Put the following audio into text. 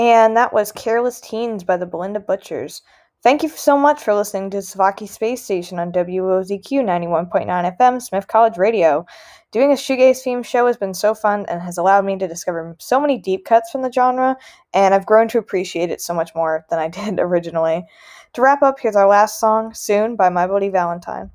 And that was Careless Teens by the Belinda Butchers. Thank you so much for listening to Souvlaki Space Station on WOZQ 91.9 FM, Smith College Radio. Doing a shoegaze theme show has been so fun and has allowed me to discover so many deep cuts from the genre, and I've grown to appreciate it so much more than I did originally. To wrap up, here's our last song, Soon, by My Bloody Valentine.